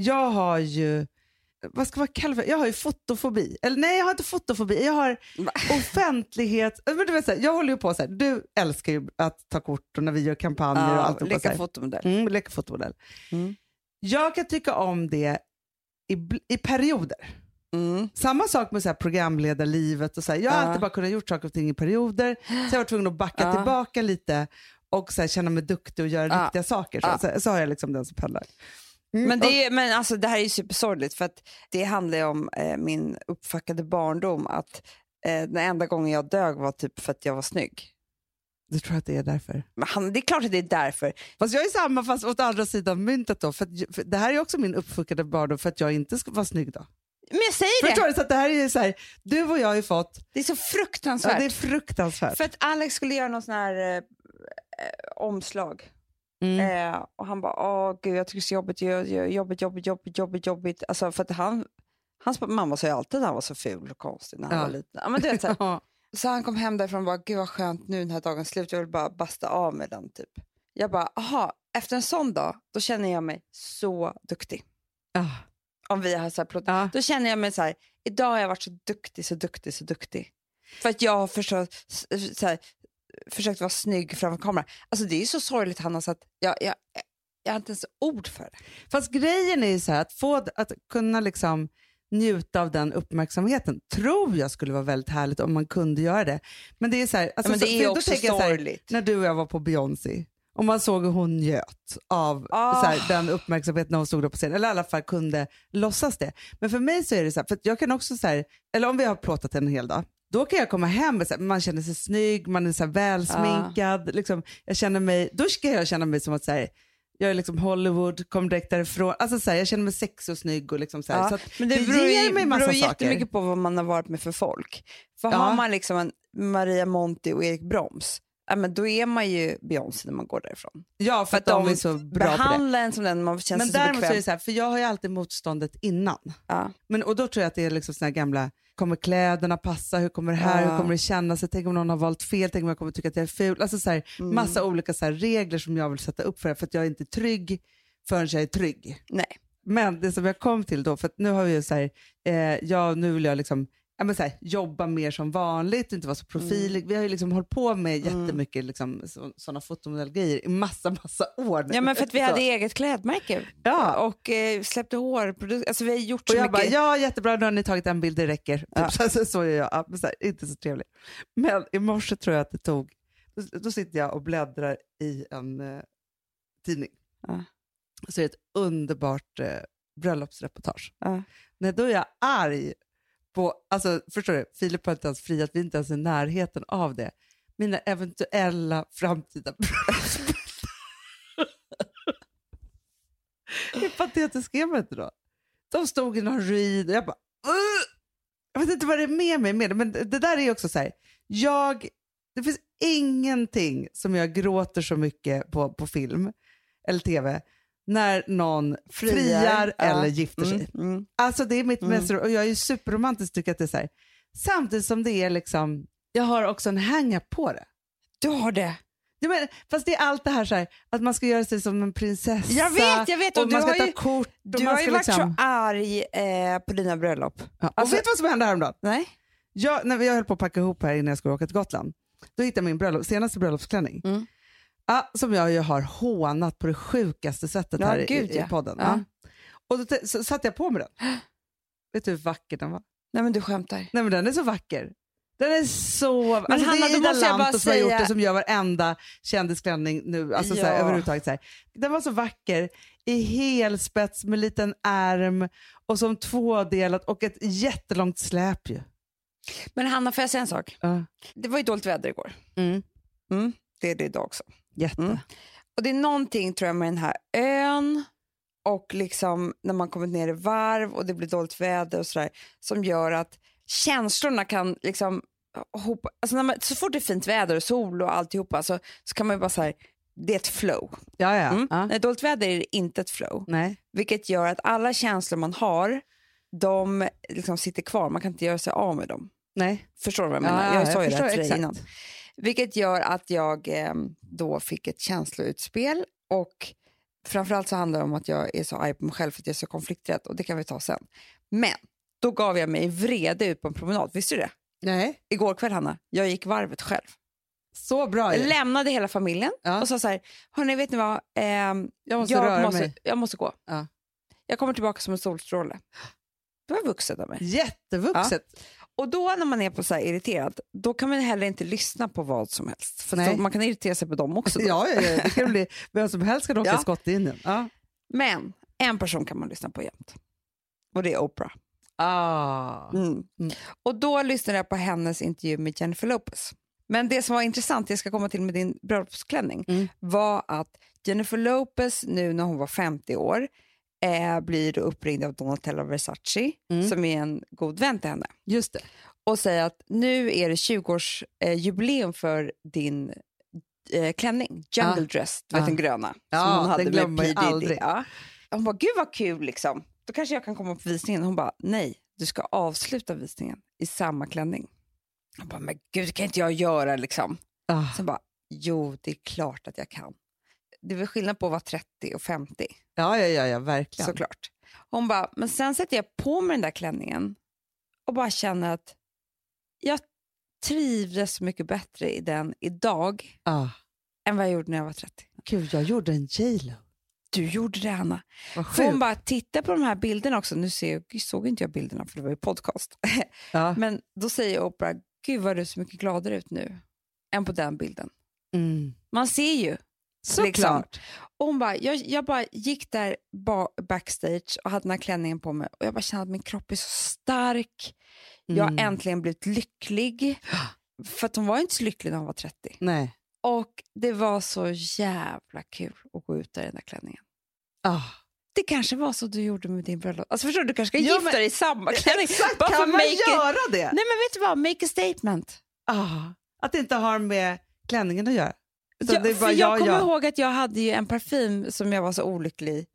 jag har ju, vad ska man kalla det Jag har ju fotofobi. Eller nej, jag har inte fotofobi. Jag har offentlighet. Men du vet, så här, jag håller ju på så här, du älskar ju att ta kort och när vi gör kampanjer och allt. leka fotomodell. Mm, leka fotomodell. Mm. Jag kan tycka om det i, i perioder. Mm. Samma sak med så här programledarlivet. Och så här, jag har Ja. alltid bara kunnat gjort saker och ting i perioder. Så jag var tvungen att backa Ja. tillbaka lite och så här, känna mig duktig och göra Ja. riktiga saker. Så, Ja. så, så har jag liksom den som pendlar. Mm, Men, det är, men alltså, det här är ju supersorgligt för att det handlar ju om eh, min uppfackade barndom. Att eh, Den enda gången jag dög var typ för att jag var snygg. Du tror att det är därför? Men han, det är klart att det är därför. Fast jag är samma fast åt andra sidan myntet då. För, att, för det här är också min uppfuckade barndom för att jag inte ska vara snygg då. Men jag säger Förstår det, du? Så att det här är ju så här, du och jag har ju fått, det är så ja, fruktansvärt. det är fruktansvärt. För att Alex skulle göra någon sån här eh, eh, omslag. Mm. Eh, och han bara, åh gud jag tycker det är så jobbigt, jobbigt, jobbigt, jobbigt, jobbigt, jobbigt. Alltså för att han, hans mamma sa ju alltid att han var så ful och konstig när han Ja. var liten. Ja, men du vet, så, här. Så han kom hem därifrån och bara, gud vad skönt nu den här dagen slut, jag vill bara basta av med den typ. Jag bara, aha, efter en sån dag, då känner jag mig så duktig. Ja. Om vi har så här plott. Då känner jag mig så här, idag har jag varit så duktig, så duktig, så duktig. För att jag har förstått, så här, försökt vara snygg framför kameran. Alltså det är ju så sorgligt Hanna så att jag, jag, jag har inte ens ord för det. Fast grejen är ju så här, att få att kunna liksom njuta av den uppmärksamheten tror jag skulle vara väldigt härligt om man kunde göra det. Men det är så här, alltså, men det är också så här, sorgligt. när du och jag var på Beyoncé och man såg hur hon njöt av Ah. så här, den uppmärksamheten när hon stod där på scenen, eller i alla fall kunde låtsas det. Men för mig så är det så här, för jag kan också så här, eller om vi har plåtat en hel dag, då kan jag komma hem och så här, man känner sig snygg, man är så välsminkad, liksom, jag känner mig, då ska jag känna mig som att så här, jag är liksom Hollywood, kom direkt därifrån. Alltså så här, jag känner mig sexig och snygg. Och liksom så här. Ja, så men det, det beror, ger mig massa beror saker. jättemycket på vad man har varit med för folk. För Ja. har man liksom en Maria Monti och Erik Broms, ja, men då är man ju Beyoncé när man går därifrån. Ja, för, att de, är så bra behandlar en som den man känner Men sig så däremot så är bekväm. det så här, för jag har ju alltid motståndet innan. Ja. Men, och då tror jag att det är liksom såna gamla, kommer kläderna passa, hur kommer det här, Ja. hur kommer det kännas, tänk om någon har valt fel, tänk om jag kommer tycka att jag är ful. Alltså så här, Mm. massa olika så här regler som jag vill sätta upp för det, för att jag är inte trygg förrän jag är trygg. Nej. Men det som jag kom till då, för nu har vi ju så här, eh, ja, nu vill jag liksom men så här, jobba mer som vanligt, inte vara så profilig. Vi har ju liksom hållit på med Mm. jättemycket liksom, så, sådana fotomodellgrejer i massa, massa år nu. Ja, men för att vi Så. hade eget klädmärke Ja. och eh, släppte hårprodukter. Alltså vi har gjort Och så jag mycket. bara, ja jättebra, nu har ni tagit en bild, det räcker. Typ, Ja. så, så, så är jag, ja, men så här, inte så trevlig. Men i morse tror jag att det tog, då, då sitter jag och bläddrar i en eh, tidning. Ja. Så är det ett underbart eh, bröllopsreportage. Ja. Nej, då är jag arg på, alltså förstår du, Filip har inte ens friat, vi är inte ens i närheten av det. Mina eventuella framtida bröllopsbilder. Hur patetisk är man inte då? De stod i någon ruin och jag bara "Ugh!" Jag vet inte vad det är med mig med det, men det det där är också så här. Jag, det finns ingenting som jag gråter så mycket på, på film eller tv när någon friar, Ja. eller gifter sig. Mm, mm. Alltså det är mitt Mm. mest, och jag är superromantisk tycker att det är så här. Samtidigt som det är liksom, jag har också en hang-up på det. Du har det. Jag menar, fast det är allt det här, så här att man ska göra sig som en prinsessa. Jag vet, jag vet. Och, Och man ska har ta ju- kort. Du har ju varit liksom, så arg eh, på dina bröllop. Ja, och Alltså- vet du vad som hände häromdagen? Nej? Jag, när jag höll på att packa ihop här innan jag skulle åka till Gotland, då hittade jag min bröllop, senaste bröllopsklänning. Mm. Ja, som jag ju har hånat på det sjukaste sättet Ja, här gud, i, i ja. podden. Ja. Ja. Och då så satte jag på mig den. Vet du hur vacker den var? Nej men du skämtar. Nej men den är så vacker. Den är så... alltså, Hanna, det är Ida måste jag bara Lanto som har gjort det som gör varenda kändisklänning nu. Alltså, så här, Ja. överhuvudtaget, så här. Den var så vacker i helspets med liten ärm och som tvådelat och ett jättelångt släp ju. Men Hanna, får jag säga en sak? Ja. Det var ju dåligt väder igår. Mm. Mm, det är det idag också. Jätte. Mm. Och det är någonting tror jag med den här ön och liksom när man kommit ner i varv och det blir dåligt väder och sådär som gör att känslorna kan liksom hopa, alltså när man, så fort det är fint väder och sol och alltihopa så, så kan man ju bara säga det är ett flow. Ja, ja. Mm. ja. När dåligt väder är det inte ett flow. Nej. Vilket gör att alla känslor man har, de liksom sitter kvar. Man kan inte göra sig av med dem. Nej. Förstår du vad jag Ja, menar? ja, jag sa ju det här till dig innan. Vilket gör att jag eh, då fick ett känsloutspel och framförallt så handlar det om att jag är så arg på mig själv för att jag är så konflikträdd och det kan vi ta sen. Men då gav jag mig vrede ut på en promenad, visste du det? Nej, Igår kväll Hanna, jag gick varvet själv. så bra Jag ju. lämnade hela familjen Ja. och sa så här, hörni vet ni vad, Ehm, Jag måste jag, måste, jag måste gå. Ja. Jag kommer tillbaka som en solstråle. Det var vuxet av mig. Jättevuxet. Och då när man är på så irriterad, då kan man heller inte lyssna på vad som helst. För då, man kan irritera sig på dem också. Då. Ja, ja, ja, det kan bli vem som helst kan åka Ja. skott in den. Ja. Men en person kan man lyssna på jämt. Och det är Oprah. Ah. Mm. Mm. Och då lyssnade jag på hennes intervju med Jennifer Lopez. Men det som var intressant, jag ska komma till med din bröllopsklänning, Mm. var att Jennifer Lopez nu när hon var 50 år eh, blir uppringd av Donatella Versace Mm. som är en god vän till henne Just det. och säger att nu är det 20-årsjubileum eh, för din eh, klänning, Jungle Ah. Dress, du vet Ah. den gröna Ja, som hon den hade med glömmer jag aldrig. Ja. Hon bara, gud vad kul liksom. Då kanske jag kan komma på visningen. Hon bara, nej, du ska avsluta visningen i samma klänning. Jag bara, men gud, det kan inte jag göra liksom. Ah. Sen bara, jo, det är klart att jag kan. Det är väl skillnad på att vara 30 och 50, Ja, ja, ja, ja, verkligen. såklart. Hon bara, men sen sätter jag på mig den där klänningen och bara känner att jag trivdes så mycket bättre i den idag Ah. än vad jag gjorde när jag var 30. Gud, jag gjorde en J.Lo. Du gjorde det, Anna. Får hon bara titta på de här bilderna också. Nu ser jag, såg inte jag bilderna för det var ju podcast. Ja. Men då säger Oprah, gud vad du är så mycket gladare ut nu än på den bilden. Mm. Man ser ju. Såklart. Och hon bara, jag, jag bara gick där ba backstage och hade den här klänningen på mig och jag bara kände att min kropp är så stark. Jag har Mm. äntligen blivit lycklig. För att hon var inte så lycklig när hon var 30. Nej. Och det var så jävla kul att gå ut där i den där klänningen. Ah. Det kanske var så du gjorde med din bröllop. Alltså förstår du, du kanske ska Ja, gifta men- dig i samma klänning. Exakt, Bara kan man make it- göra det? Nej men vet du vad, make a statement. Ah. Att det inte har med klänningen att göra. Ja, det är bara för jag jag, kommer jag. ihåg att jag hade ju en parfym som jag var så olycklig.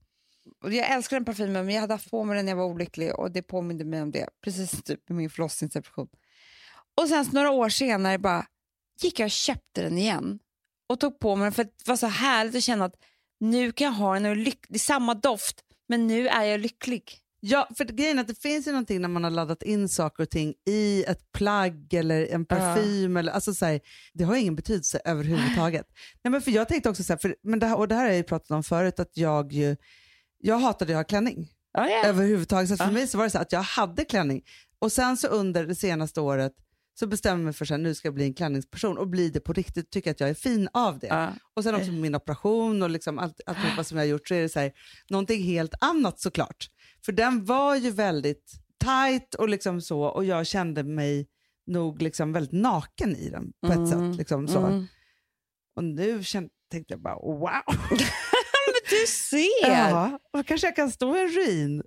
Och jag älskar den parfymen men jag hade haft på mig den när jag var olycklig och det påminde mig om det. Precis typ med min förlossningsdepression. Och sen så några år senare bara gick jag och köpte den igen och tog på mig den för att det var så härligt att känna att nu kan jag ha den och lyck- det är samma doft men nu är jag lycklig. Ja, för grejen är att det finns ju någonting när man har laddat in saker och ting i ett plagg eller en parfym. Eller, alltså så här, det har ingen betydelse överhuvudtaget. Nej, men för jag tänkte också så här, för, men det här, och det här har jag ju pratat om förut, att jag ju, jag hatade att ha klänning Ja, ja. överhuvudtaget. Så för Ja. mig så var det så att jag hade klänning och sen så under det senaste året så bestämmer jag mig för att nu ska jag bli en klänningsperson och bli det på riktigt, tycker att jag är fin av det. Ja. Och sen också med min operation och liksom allt, allt som jag har gjort så är det så här, någonting helt annat såklart. För den var ju väldigt tight och liksom så och jag kände mig nog liksom väldigt naken i den på ett Mm, sätt. Liksom så. Mm. Och nu kände, tänkte jag bara wow. Men du ser! Ja, och kanske jag kan stå i en ruin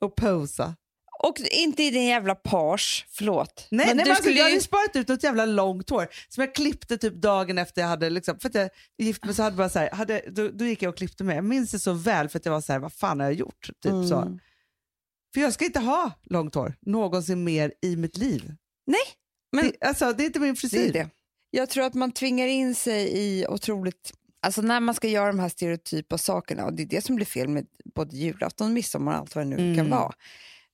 och posa. Och inte i din jävla page, förlåt. Nej, Men nej men alltså, skulle jag hade sparat ut något jävla långt hår som jag klippte typ dagen efter jag hade, liksom, för att jag gift mig så hade bara så här, hade, då, då gick jag och klippte mig. Jag minns det så väl för att jag var så här, vad fan har jag gjort? Typ så. Mm. För jag ska inte ha långt hår någonsin mer i mitt liv. Nej, men det, alltså, det är inte min det frisyr. är det. Jag tror att man tvingar in sig i otroligt... Alltså när man ska göra de här stereotypa sakerna, och det är det som blir fel med både julafton, midsommar och allt vad det nu Mm. kan vara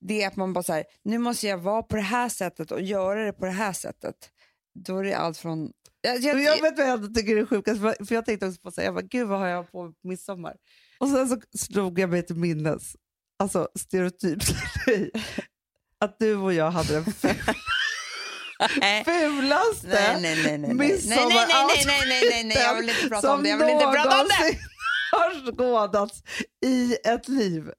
det är att man bara så här, nu måste jag vara på det här sättet och göra det på det här sättet. Då är det allt från... Jag, jag, jag vet vad jag tycker är sjukast, för jag tänkte också på så här, gud vad har jag på midsommar? Och sen så slog jag mig till minnes, alltså stereotypt, att du och jag hade den fulaste nej, nej, nej, nej, midsommaroutfiten som någonsin har skådats i ett liv.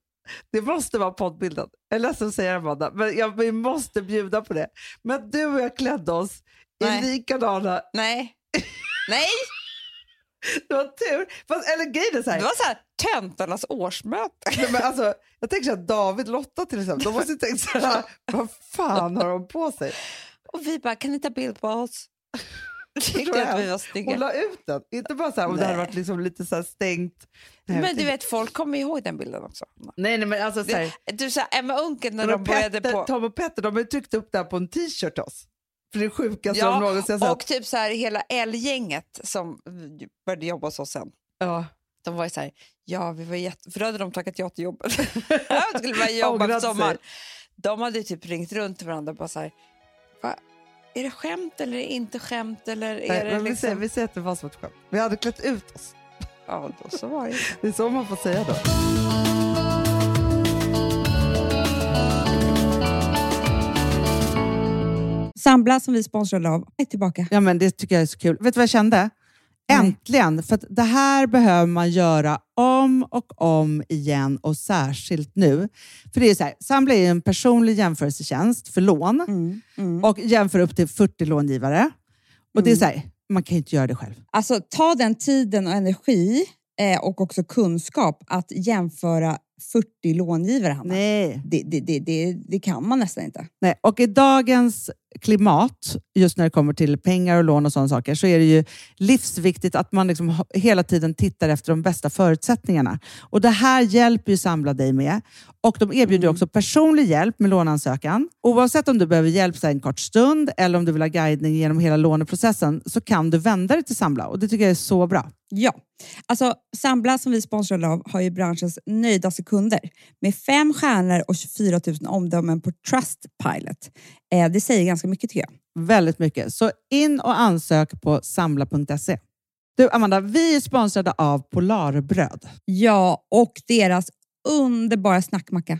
Det måste vara poddbilden. Jag är ledsen att säga det Amanda, men jag, vi måste bjuda på det. Men du och jag klädde oss Nej. i likadana, Nej, nej, det var tur. Fast, eller grejen är så här, det var så här töntarnas årsmöte. Nej, men alltså, jag tänker så här, David Lotta till exempel, de måste ju tänkt så här, vad fan har de på sig? Och vi bara, kan ni ta bild på oss? Tyckte att vi var snygga. la ut den, inte bara så här, om det hade varit liksom lite så här stängt. Nej, Men du tänkte- vet, folk kommer ihåg den bilden också. nej, nej men alltså så här, Du sa Emma Unken när de började Petter, på... Tom och Petter de har ju tryckt upp det här på en t-shirt oss. För det sjukaste Ja, de någonsin har sett. och typ så här hela L-gänget som började jobba hos oss sen. Ja. De var ju så här, ja vi var jätte... För då hade de tackat ja till jobbet. de skulle bara jobba på sommaren. sig. De hade typ ringt runt till varandra och bara så här, Va? Är det skämt eller är det inte skämt? Eller är Nej, det men vi, liksom... säger, vi säger att det var som ett skämt. Vi hade klätt ut oss. Ja, då så var det. Det är så man får säga då. Sambla som vi sponsrade av är tillbaka. Ja, men det tycker jag är så kul. Vet du vad jag kände? Nej. Äntligen! För att det här behöver man göra om och om igen och särskilt nu. För det är så här, Sambla är en personlig jämförelsetjänst för lån Mm, mm. och jämför upp till 40 långivare. Och det är så här, man kan ju inte göra det själv. Alltså ta den tiden och energi eh, och också kunskap att jämföra 40 långivare, Hanna. Nej. Det, det, det, det, det kan man nästan inte. Nej. Och i dagens klimat, just när det kommer till pengar och lån och sådana saker, så är det ju livsviktigt att man liksom hela tiden tittar efter de bästa förutsättningarna. Och Det här hjälper ju Samla dig med. Och De erbjuder också personlig hjälp med låneansökan. Oavsett om du behöver hjälp så en kort stund eller om du vill ha guidning genom hela låneprocessen så kan du vända dig till Samla och det tycker jag är så bra. Ja, alltså Sambla som vi sponsrade av har ju branschens nöjdaste kunder med fem stjärnor och 24 000 omdömen på Trustpilot. Eh, det säger ganska mycket tycker jag. Väldigt mycket. Så in och ansök på samla.se. Du Amanda, vi är sponsrade av Polarbröd. Ja, och deras underbara snackmacka.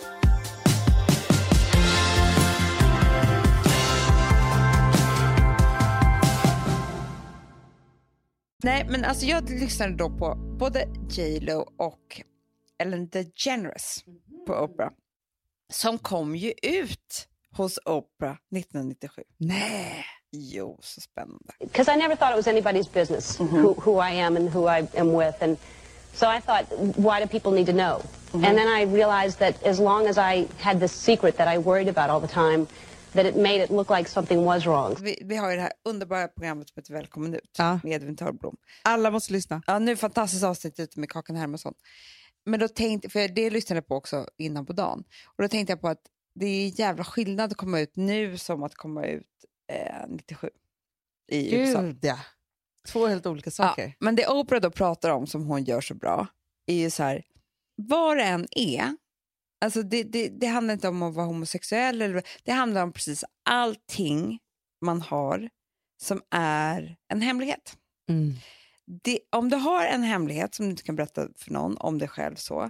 Nej, men alltså jag lyssnade då på både J Lo och Ellen DeGeneres på Oprah. Som kom ju ut hos Oprah 1997. Nej. Jo, så spännande. because I never thought it was anybody's business who, who I am and who I am with. And so I thought, why do people need to know? And then I realized that as long as I had this secret that I worried about all the time, that it made it look like something was wrong. Vi, vi har ju det här underbara programmet som heter Välkommen ut Ja. med Edvin Törnblom. Alla måste lyssna. Ja, nu är fantastiskt avsnitt ute med Kakan Hermansson. Men då tänkte, för det lyssnade jag på också innan på dagen. Och då tänkte jag på att det är jävla skillnad att komma ut nu som att komma ut eh, 97 i USA. Gud ja. Två helt olika saker. Ja, men det Oprah då pratar om som hon gör så bra är ju så här, vad det än är, alltså det, det, det handlar inte om att vara homosexuell, eller, det handlar om precis allting man har som är en hemlighet. Mm. Det, om du har en hemlighet som du inte kan berätta för någon om dig själv så,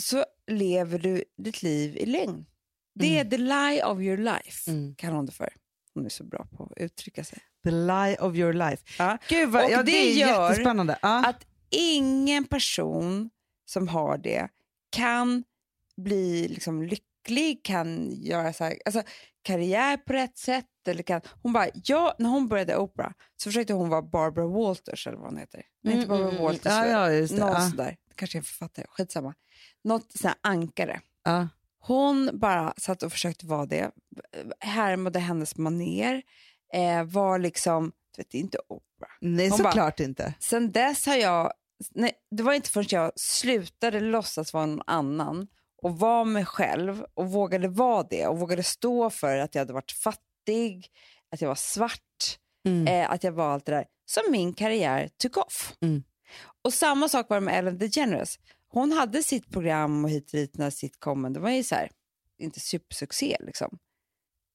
så lever du ditt liv i lögn. Det är the lie of your life, Mm. kallar hon det för. Hon är så bra på att uttrycka sig. The lie of your life. Ja. Gud vad, Och ja, det, det gör jättespännande. Ja. att ingen person som har det kan bli liksom lycklig, kan göra så här, alltså, karriär på rätt sätt. Eller kan, hon bara, ja, när hon började Oprah så försökte hon vara Barbara Walters eller vad hon heter. Nej, inte Mm, Barbara mm, mm. Walters. Ja, ja, det. Någon Ja. sådär. Kanske en författare, skitsamma. Något sånt här ankare. Ja. Hon bara satt och försökte vara det, härmade hennes maner, eh, var liksom, du vet, det är inte Oprah. Nej, såklart inte. Sen dess har jag, nej, det var inte förrän jag slutade låtsas vara någon annan och var mig själv och vågade vara det och vågade stå för att jag hade varit fattig, att jag var svart, Mm. eh, att jag var allt det där, som min karriär took off. Mm. Och samma sak var det med Ellen DeGeneres. Hon hade sitt program och hit och dit när sitcomen, det var ju så här, inte supersuccé liksom.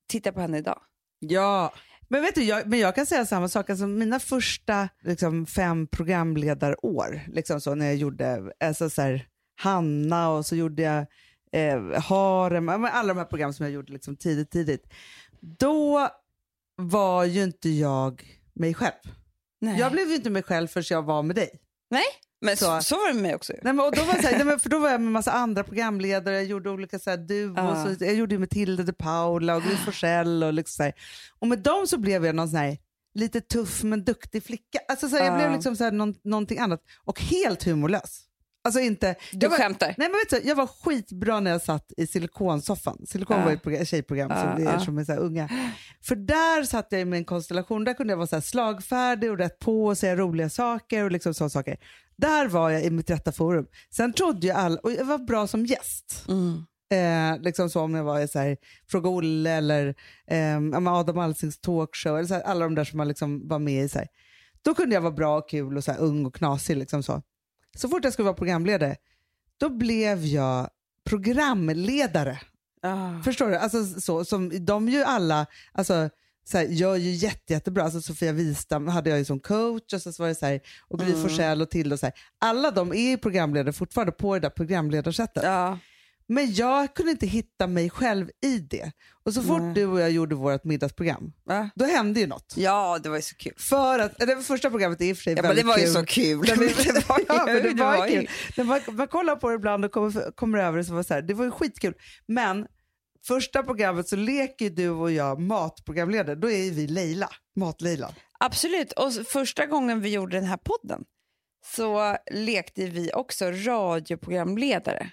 Titta på henne idag. Ja, men vet du, jag, men jag kan säga samma sak. Alltså, mina första liksom, fem programledarår, liksom så, när jag gjorde alltså, så här, Hanna och så gjorde jag eh, Harem, alla de här program som jag gjorde liksom, tidigt, tidigt. Då var ju inte jag mig själv. Nej. Jag blev ju inte mig själv förrän jag var med dig. Nej, men så, Så- så var det med mig också. Nej, men, och då var så här, nej, för då var jag med massa andra programledare, jag gjorde olika så här, duos, Ja. och, jag gjorde ju med Tilde de Paula och Gry Forssell och liksom så här. Och med dem så blev jag någon sån här lite tuff men duktig flicka. Alltså så här, jag Ja. blev liksom så här, någon, någonting annat och helt humorlös. Alltså inte... Du var, skämtar. Nej, men vet du, jag var skitbra när jag satt i silikonsoffan. Silikon Ja. var ett program- tjejprogram Ja, som det är ja. som är så unga. För där satt jag med en konstellation, där kunde jag vara så slagfärdig och rätt på och säga roliga saker och liksom sådana saker. Där var jag i mitt rätta forum. Sen trodde jag alla, och jag var bra som gäst. Mm. Eh, liksom så om jag var i så här, Fråga Olle eller eh, Adam Alsings talkshow, eller så här, alla de där som man liksom var med i. Så här. Då kunde jag vara bra och kul och så här, ung och knasig. Liksom så. Så fort jag skulle vara programledare, då blev jag programledare. Ah. Förstår du? Alltså, så, som, de ju alla alltså, så här, gör ju jätte, jättebra. Alltså, Sofia Wistam hade jag ju som coach och så var det så här, och Gry Mm. Forssell och Tilde och så här. Alla de är ju programledare fortfarande på det där programledarsättet. Ja. Men jag kunde inte hitta mig själv i det. Och så fort Nej. du och jag gjorde vårt middagsprogram, Va? då hände ju något. ja, det var ju så kul. För att, det första programmet är i och för sig Ja, men väldigt det var ju kul. så kul. Ja, men det var kul. Man, man kollar på det ibland och kommer, kommer över det så var så här, det var ju skitkul. Men första programmet så leker du och jag matprogramledare. Då är vi Leila, Mat-Leila. Absolut. Och första gången vi gjorde den här podden så lekte vi också radioprogramledare.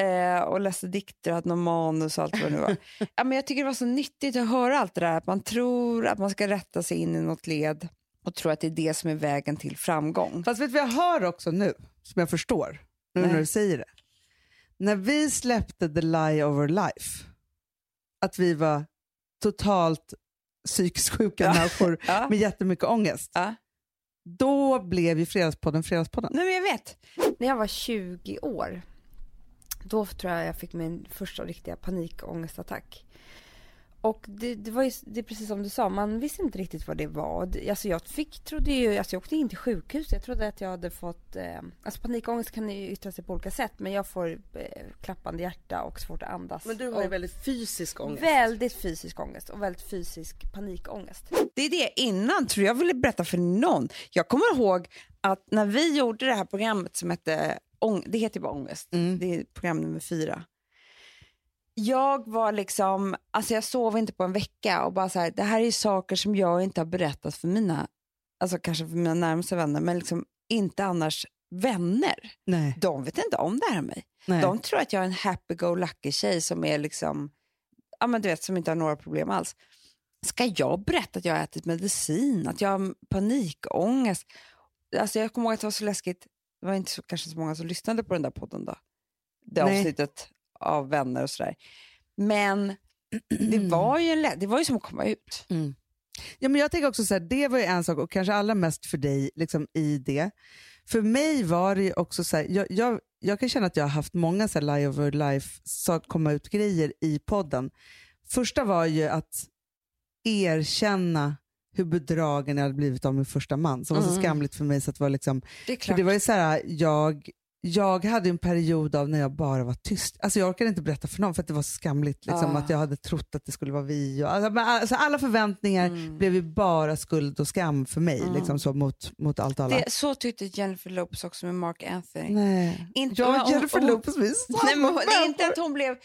Eh, och läste dikter och hade någon manus och allt vad det nu var. ja, men jag tycker det var så nyttigt att höra allt det där. Att man tror att man ska rätta sig in i något led och tror att det är det som är vägen till framgång. Fast vet du vad jag hör också nu, som jag förstår, nu Nej. när du säger det. När vi släppte The Lie of Our Life, att vi var totalt psykiskt sjuka Ja. människor Ja. med jättemycket ångest. Ja. Då blev ju Fredagspodden Fredagspodden. Nej, men jag vet. När jag var 20 år, då tror jag jag fick min första riktiga panikångestattack. Och det, det var ju det är precis som du sa, man visste inte riktigt vad det var. Alltså jag fick, trodde ju, alltså jag åkte in till sjukhus, jag trodde att jag hade fått, eh, alltså panikångest kan ju yttra sig på olika sätt, men jag får eh, klappande hjärta och svårt att andas. och, väldigt fysisk ångest. Väldigt fysisk ångest och väldigt fysisk panikångest. Det är det innan, tror jag ville berätta för någon. Jag kommer ihåg att när vi gjorde det här programmet som hette, Ång- det heter ju bara Ångest, Mm. det är program nummer fyra. Jag var liksom, alltså jag sov inte på en vecka och bara så här, det här är saker som jag inte har berättat för mina, alltså kanske för mina närmaste vänner, men liksom inte annars vänner. Nej. De vet inte om det här med mig. Nej. De tror att jag är en happy-go-lucky tjej som är liksom, ja men du vet, som inte har några problem alls. Ska jag berätta att jag har ätit medicin, att jag har panikångest? Alltså jag kommer ihåg att det var så läskigt, det var inte så, kanske så många som lyssnade på den där podden då. Det Nej. avsnittet av vänner och sådär. Men det var ju, en, det var ju som att komma ut. Ja, men jag tänker också så här, det var ju en sak och kanske allra mest för dig liksom, i det. För mig var det ju också så här, jag, jag, jag kan känna att jag har haft många så här, Lie over life så komma ut grejer i podden. Första var ju att erkänna hur bedragen jag hade blivit av min första man som var så Mm. skamligt för mig så att det var liksom Det är klart. det var ju så här, jag, jag hade en period av när jag bara var tyst. Alltså jag orkade inte berätta för någon för att det var så skamligt. Liksom, Ah. Att jag hade trott att det skulle vara vi. Och, alltså, alltså, alla förväntningar Mm. blev ju bara skuld och skam för mig liksom, så, mot, mot allt och alla. det, så tyckte Jennifer Lopez också med Mark Anthony. Nej. Inte- jag och Jennifer och- Lopez, vi är Nej, men hon- inte att hon blev,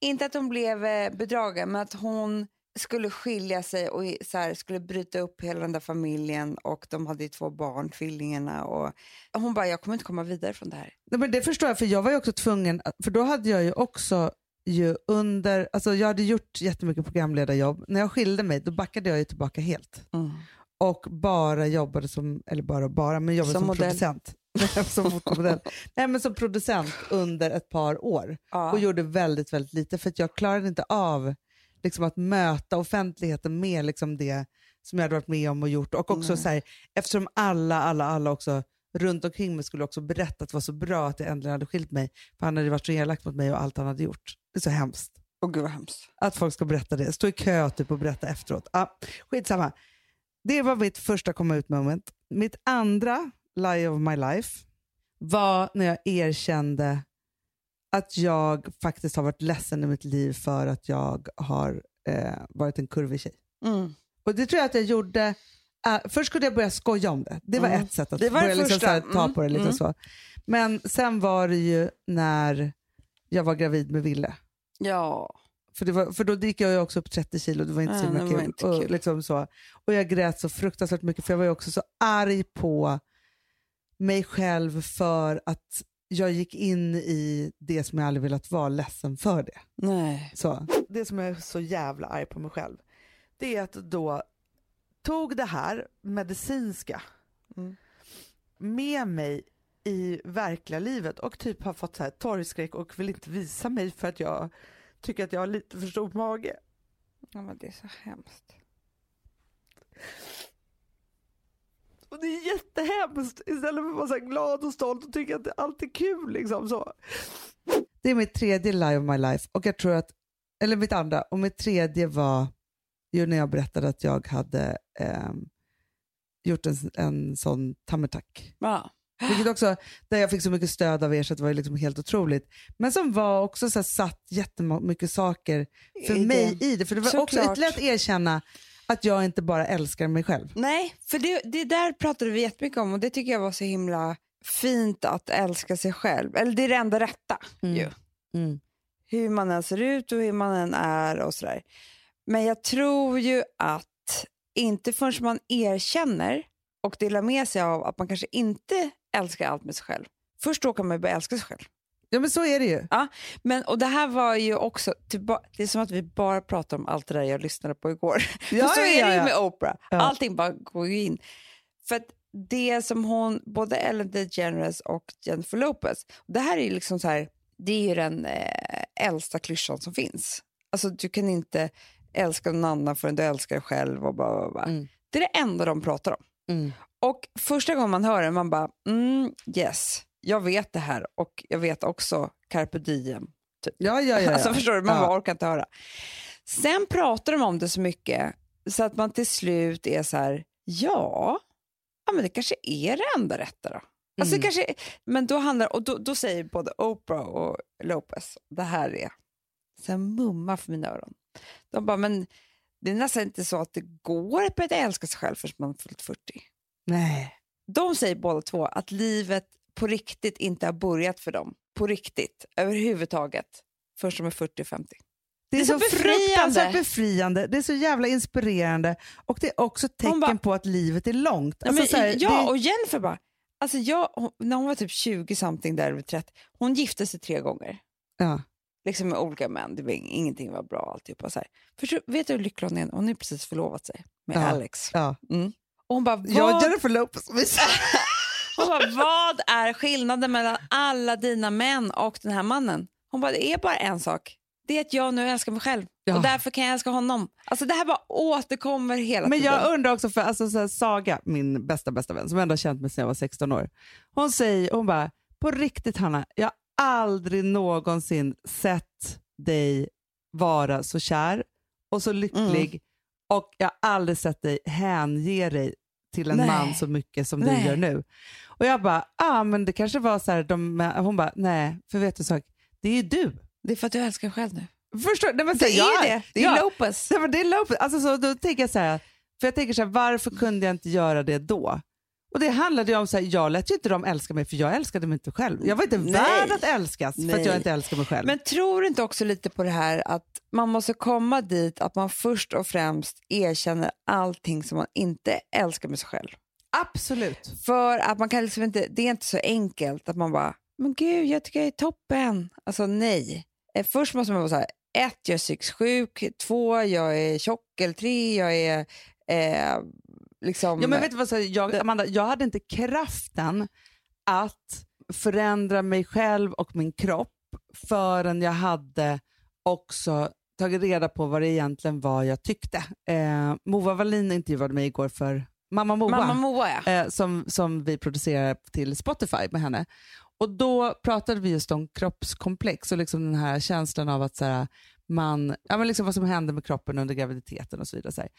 inte att hon blev eh, bedragen, men att hon skulle skilja sig och så här, skulle bryta upp hela den där familjen och de hade ju två barn, tvillingarna. Och hon bara, jag kommer inte komma vidare från det här. Nej, men det förstår jag, för jag var ju också tvungen, för då hade jag ju också ju under, alltså jag hade gjort jättemycket programledarjobb. När jag skilde mig då backade jag ju tillbaka helt. och bara jobbade som, eller bara bara, men jobbade Som som, modell. producent. som fotomodell. Nej men som producent under ett par år Ja. och gjorde väldigt, väldigt lite för att jag klarade inte av liksom, att möta offentligheten med liksom, det som jag hade varit med om och gjort. Och också så här, eftersom alla, alla, alla också runt omkring mig skulle också berätta att det var så bra att jag äntligen hade skilt mig. För han hade varit så elak mot mig och allt han hade gjort. Det är så hemskt. Åh gud vad hemskt. Att folk ska berätta det. Stå i kö typ och berätta efteråt. Ah, skitsamma. Det var mitt första komma ut moment. Mitt andra lie of my life var när jag erkände att jag faktiskt har varit ledsen i mitt liv för att jag har eh, varit en kurvig tjej. Mm. Och det tror jag att jag gjorde, uh, först skulle jag börja skoja om det. Det var Mm. ett sätt att Det var det börja liksom första. så här, ta på det lite mm. så. Men sen var det ju när jag var gravid med Ville. Ja. För, var, för då gick jag ju också upp 30 kilo, det var inte så himla kul. Och, liksom så. och jag grät så fruktansvärt mycket för jag var ju också så arg på mig själv för att jag gick in i det som jag aldrig velat vara, ledsen för det. Nej. Så. Det som jag är så jävla arg på mig själv, det är att då tog det här medicinska Mm. med mig i verkliga livet och typ har fått så här torgskräck och vill inte visa mig för att jag tycker att jag har lite för stor mage. Ja, men det är så hemskt. Och det är jättehemskt istället för att vara så glad och stolt och tycka att allt är kul. Liksom, så. Det är mitt tredje lie of my life och jag tror att, eller mitt andra, och mitt tredje var ju när jag berättade att jag hade ehm, gjort en, en sån tammertack. Ja. Vilket också, där jag fick så mycket stöd av er så det var ju liksom helt otroligt. Men som var också så här, satt jättemycket saker för I mig det. i det. För det var också Såklart. ytterligare att erkänna att jag inte bara älskar mig själv. Nej, för det, det där pratade vi jättemycket om och det tycker jag var så himla fint att älska sig själv. Eller det är det enda rätta Mm. ju. Mm. Hur man än ser ut och hur man än är och sådär. Men jag tror ju att inte förrän man erkänner och delar med sig av att man kanske inte älskar allt med sig själv. Först då kan man börja älska sig själv. Ja men så är det ju. Men, och det här var ju också, tillba- det är som att vi bara pratar om allt det där jag lyssnade på igår. Ja, så ja, är det ju ja. med Oprah. Ja. Allting bara går ju in. För det som hon, både Ellen DeGeneres och Jennifer Lopez, det här är ju liksom så här, det är ju den eh, äldsta klyschan som finns. Alltså du kan inte älska någon annan förrän du älskar dig själv och bara, bara, bara. Mm. Det är det enda de pratar om. Mm. Och första gången man hör det, man bara, mm, yes, jag vet det här och jag vet också carpe diem. Ja, ja, ja, ja. Alltså förstår du, man ja. orkar inte höra. Sen pratar de om det så mycket så att man till slut är så här, ja, ja men det kanske är det enda rätta då. Alltså Mm. kanske, men då handlar och då, då säger både Oprah och Lopez, det här är sen mumma för mina öron. De bara, men det är nästan inte så att det går att börja älska sig själv förrän man fyllt 40. Nej. De säger båda två att livet på riktigt inte har börjat för dem. På riktigt, överhuvudtaget. Först de är 40-50. Det är, Det är så, så befriande. fruktansvärt befriande, det är så jävla inspirerande och det är också tecken bara- på att livet är långt. Ja, Alltså, men, så här, ja det, och Jennifer bara, alltså jag, hon, när hon var typ 20 something där över 30, hon gifte sig tre gånger. ja. Liksom med olika män, det var, ing- ingenting var bra alltihopa. Så här. Förstår, vet du hur lycklig hon är? Hon har precis förlovat sig med Ja. Alex. Ja. Och hon bara, vad, Jag och Jennifer Lopez, hon bara, vad är skillnaden mellan alla dina män och den här mannen? Hon bara, det är bara en sak. Det är att jag nu älskar mig själv Ja. och därför kan jag älska honom. Alltså det här bara återkommer hela Men tiden. jag undrar också, för alltså, så här, Saga, min bästa bästa vän, som jag ändå har känt mig sedan jag var 16 år. Hon säger, hon bara, på riktigt Hanna, jag har aldrig någonsin sett dig vara så kär och så lycklig Mm. och jag har aldrig sett dig hänge dig till en Nej. man så mycket som Nej. du gör nu. Och jag bara, ah, men det kanske var så här, de, hon bara, nej, för vet du en sak, det är ju du. Det är för att du älskar själv nu. Förstår, så Det här, jag- är det. Det är ja. Lopez. Det är Lopez. Alltså, så, då tänker jag så här, för jag tänker så här, varför kunde jag inte göra det då? Och det handlade ju om så här, jag lät ju inte dem älska mig för jag älskade mig inte själv. Jag var inte Nej. värd att älskas för att Nej. jag inte älskar mig själv. Men tror du inte också lite på det här att man måste komma dit att man först och främst erkänner allting som man inte älskar med sig själv? Absolut. För att man kan liksom inte, det är inte så enkelt att man bara, men gud jag tycker jag är toppen. Alltså nej. Eh, Först måste man vara så här, ett, jag är psykiskt sjuk, två, jag är tjock, eller tre, jag är eh, liksom... Ja, men vet du vad, så här, jag, Amanda, jag hade inte kraften att förändra mig själv och min kropp förrän jag hade också tagit reda på vad det egentligen var jag tyckte. Eh, Moa Wallin intervjuade mig igår för Mamma Moa, Mamma Moa ja. eh, som, som vi producerar till Spotify med henne. Och Då pratade vi just om kroppskomplex och liksom den här känslan av att så här, man, ja, men liksom vad som händer med kroppen under graviditeten och så vidare. Så här.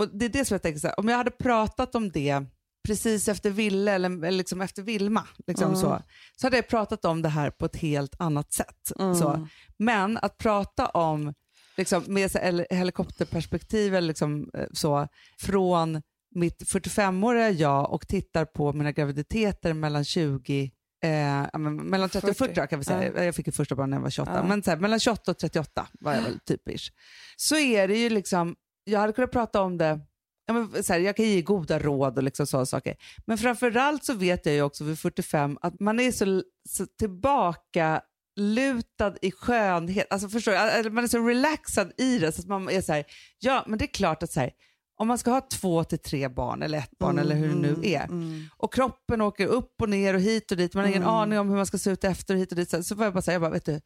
Och Det är det som jag tänker, så här, om jag hade pratat om det precis efter Ville eller, eller liksom efter Vilma, liksom Mm. så, så hade jag pratat om det här på ett helt annat sätt. Mm. Så. Men att prata om liksom, med helikopterperspektiv eller liksom, eh, så, från mitt 45-åriga jag och tittar på mina graviditeter mellan 20 Eh, ja, mellan 30 och 40 kan vi säga. Jag fick ju första barn när jag var 28, Ja. men så här, mellan 28 och 38 var jag väl typisk. Så är det ju liksom, jag hade kunnat prata om det, ja, men så här, jag kan ge goda råd och liksom sådana saker. Men framförallt så vet jag ju också vid 45 att man är så, så tillbaka lutad i skönhet, alltså förstår? Eller Man är så relaxad i det så att man är så här, ja men det är klart att så här, om man ska ha två till tre barn eller ett barn eller hur det nu är Mm. och kroppen åker upp och ner och hit och dit, man har ingen Mm. aning om hur man ska se ut efter och hit och dit. Så, så får jag bara säga, jag bara, vet du,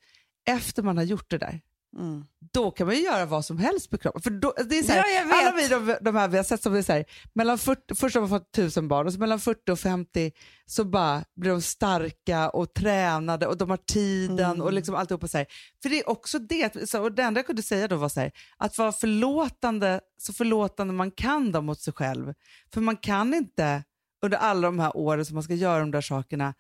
efter man har gjort det där, Mm. då kan man ju göra vad som helst med kroppen. För då, det är så här, Ja, alla vi de, de här vi har sett som är så här, mellan 40, först har man fått tusen barn och så mellan 40 och 50 så bara blir de starka och tränade och de har tiden Mm. och liksom alltihopa så här. För det är också det, så, och det enda jag kunde säga då var så här, att vara förlåtande, så förlåtande man kan då mot sig själv. För man kan inte under alla de här åren som man ska göra de där sakerna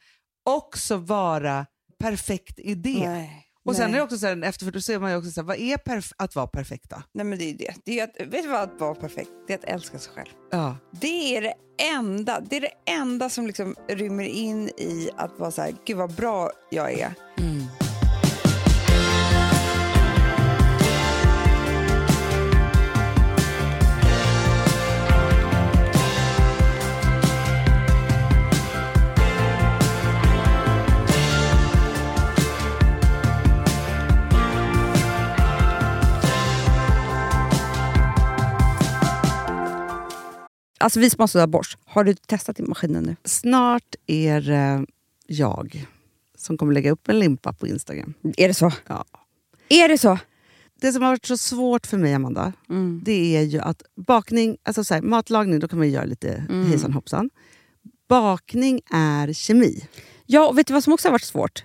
också vara perfekt i det. Nej. Och sen Nej. är det också så här, efter för då ser man ju också så här, vad är perf- att vara perfekt då? Nej men det är det. det är att, vet du vad att vara perfekt? Det är att älska sig själv. Ja. Det är det enda, det är det enda som liksom rymmer in i att vara så här, gud vad bra jag är. Alltså vi sponsrar av Bosch. Har du testat i maskinen nu? Snart är det jag som kommer lägga upp en limpa på Instagram. Är det så? Ja. Är det så? Det som har varit så svårt för mig, Amanda, Mm. det är ju att bakning, alltså så här, matlagning, då kan man ju göra lite Mm. hejsan hoppsan. Bakning är kemi. Ja, och vet du vad som också har varit svårt?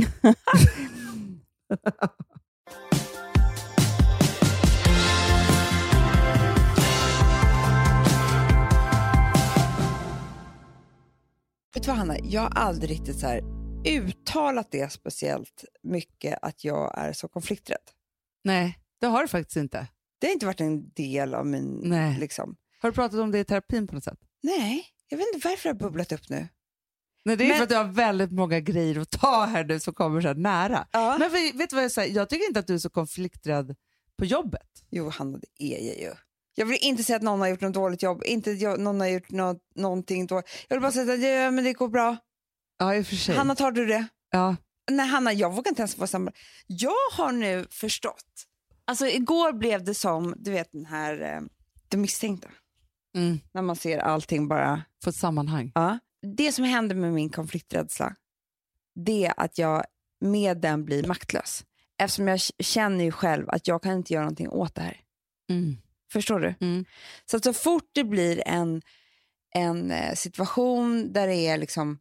Vet du vad Hanna, jag har aldrig riktigt så här uttalat det speciellt mycket att jag är så konflikträdd. Nej, det har du faktiskt inte. Det har inte varit en del av min... Nej. Liksom. Har du pratat om det i terapin på något sätt? Nej, jag vet inte varför det har bubblat upp nu. Nej, det är Men- för att du har väldigt många grejer att ta här nu som kommer så nära. Ja. Men vet vet du vad jag säger? Jag tycker inte att du är så konflikträdd på jobbet. Jo, Hanna, det är jag ju. Jag vill inte säga att någon har gjort något dåligt jobb, inte jag, någon har gjort något, någonting dåligt. Jag vill bara säga att ja, men det går bra. Ja, i och för sig. Hanna, tar du det? ja. Nej, Hanna, jag vågar inte ens vara samma. Jag har nu förstått. Alltså igår blev det som, du vet den här, eh, det misstänkta. Mm. När man ser allting bara Få ett sammanhang. Ja. Det som händer med min konflikträdsla, det är att jag med den blir maktlös. Eftersom jag känner ju själv att jag kan inte göra någonting åt det här. Mm. Förstår du? Mm. Så att så fort det blir en, en eh, situation där det är liksom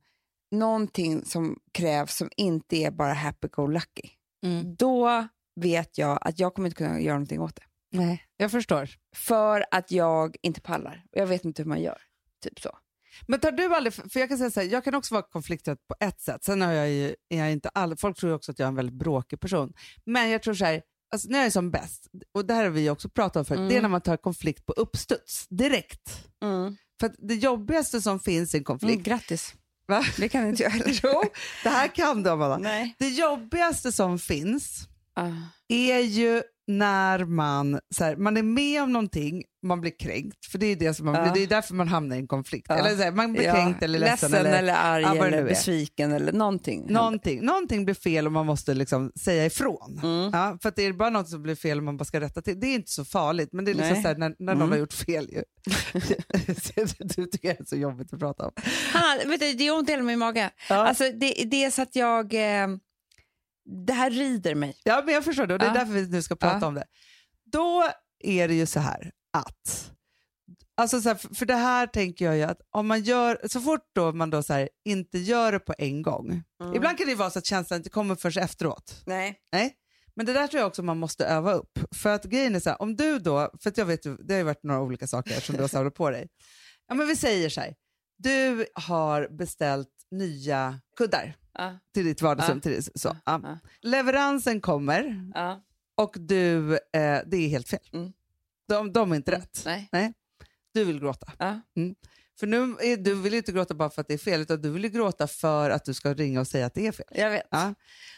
någonting som krävs som inte är bara happy-go-lucky, Mm. då vet jag att jag kommer inte kunna göra någonting åt det. Nej, jag förstår. För att jag inte pallar. Och jag vet inte hur man gör. Typ så. Men tar du aldrig, för jag kan säga så här, jag kan också vara konflikträdd på ett sätt. Sen har jag ju, är jag inte all, folk tror också att jag är en väldigt bråkig person. Men jag tror så här, alltså när jag är som bäst, och det här har vi också pratat om förut, Mm. det är när man tar konflikt på uppstuds, direkt. För att det jobbigaste som finns i en konflikt, Mm, grattis. va? Det kan inte jag heller. Jo, det här kan du Amanda. Nej. Det jobbigaste som finns Ah. är ju när man, så här, man är med om någonting, man blir kränkt, för det är, det som man, Ja. det är därför man hamnar i en konflikt. Ja. Eller så här, man blir Ja, kränkt eller ledsen. eller, arg ja, eller besviken eller någonting. Någonting, någonting blir fel och man måste liksom säga ifrån. Mm. Ja, för det är bara något som blir fel och man bara ska rätta till. Det är inte så farligt, men det är liksom Nej. så här, när, när någon Mm. har gjort fel. Ju. du tycker det är så jobbigt att prata om. Hanna, vet du, det är ont i hela min mage. Alltså, det, det är så att jag... Eh, det här rider mig. Ja, men jag förstår det och det är därför vi nu ska prata om det. Då är det ju så här att, alltså så här, för det här tänker jag ju att om man gör, så fort då man då så här, inte gör det på en gång, ibland kan det vara så att känslan inte kommer först efteråt. Nej. Nej. Men det där tror jag också man måste öva upp. För att grejen är så här, om du då, för att jag vet det har ju varit några olika saker som du har samlat på dig. Ja men vi säger så här, du har beställt nya kuddar Ja. till ditt vardagsrum. Ja. Till det, så. Ja. Leveransen kommer och du, eh, det är helt fel. Mm. De, de är inte rätt. Nej. Du vill gråta. Ja. För nu är, du vill inte gråta bara för att det är fel, utan du vill ju gråta för att du ska ringa och säga att det är fel. Jag vet. Ja.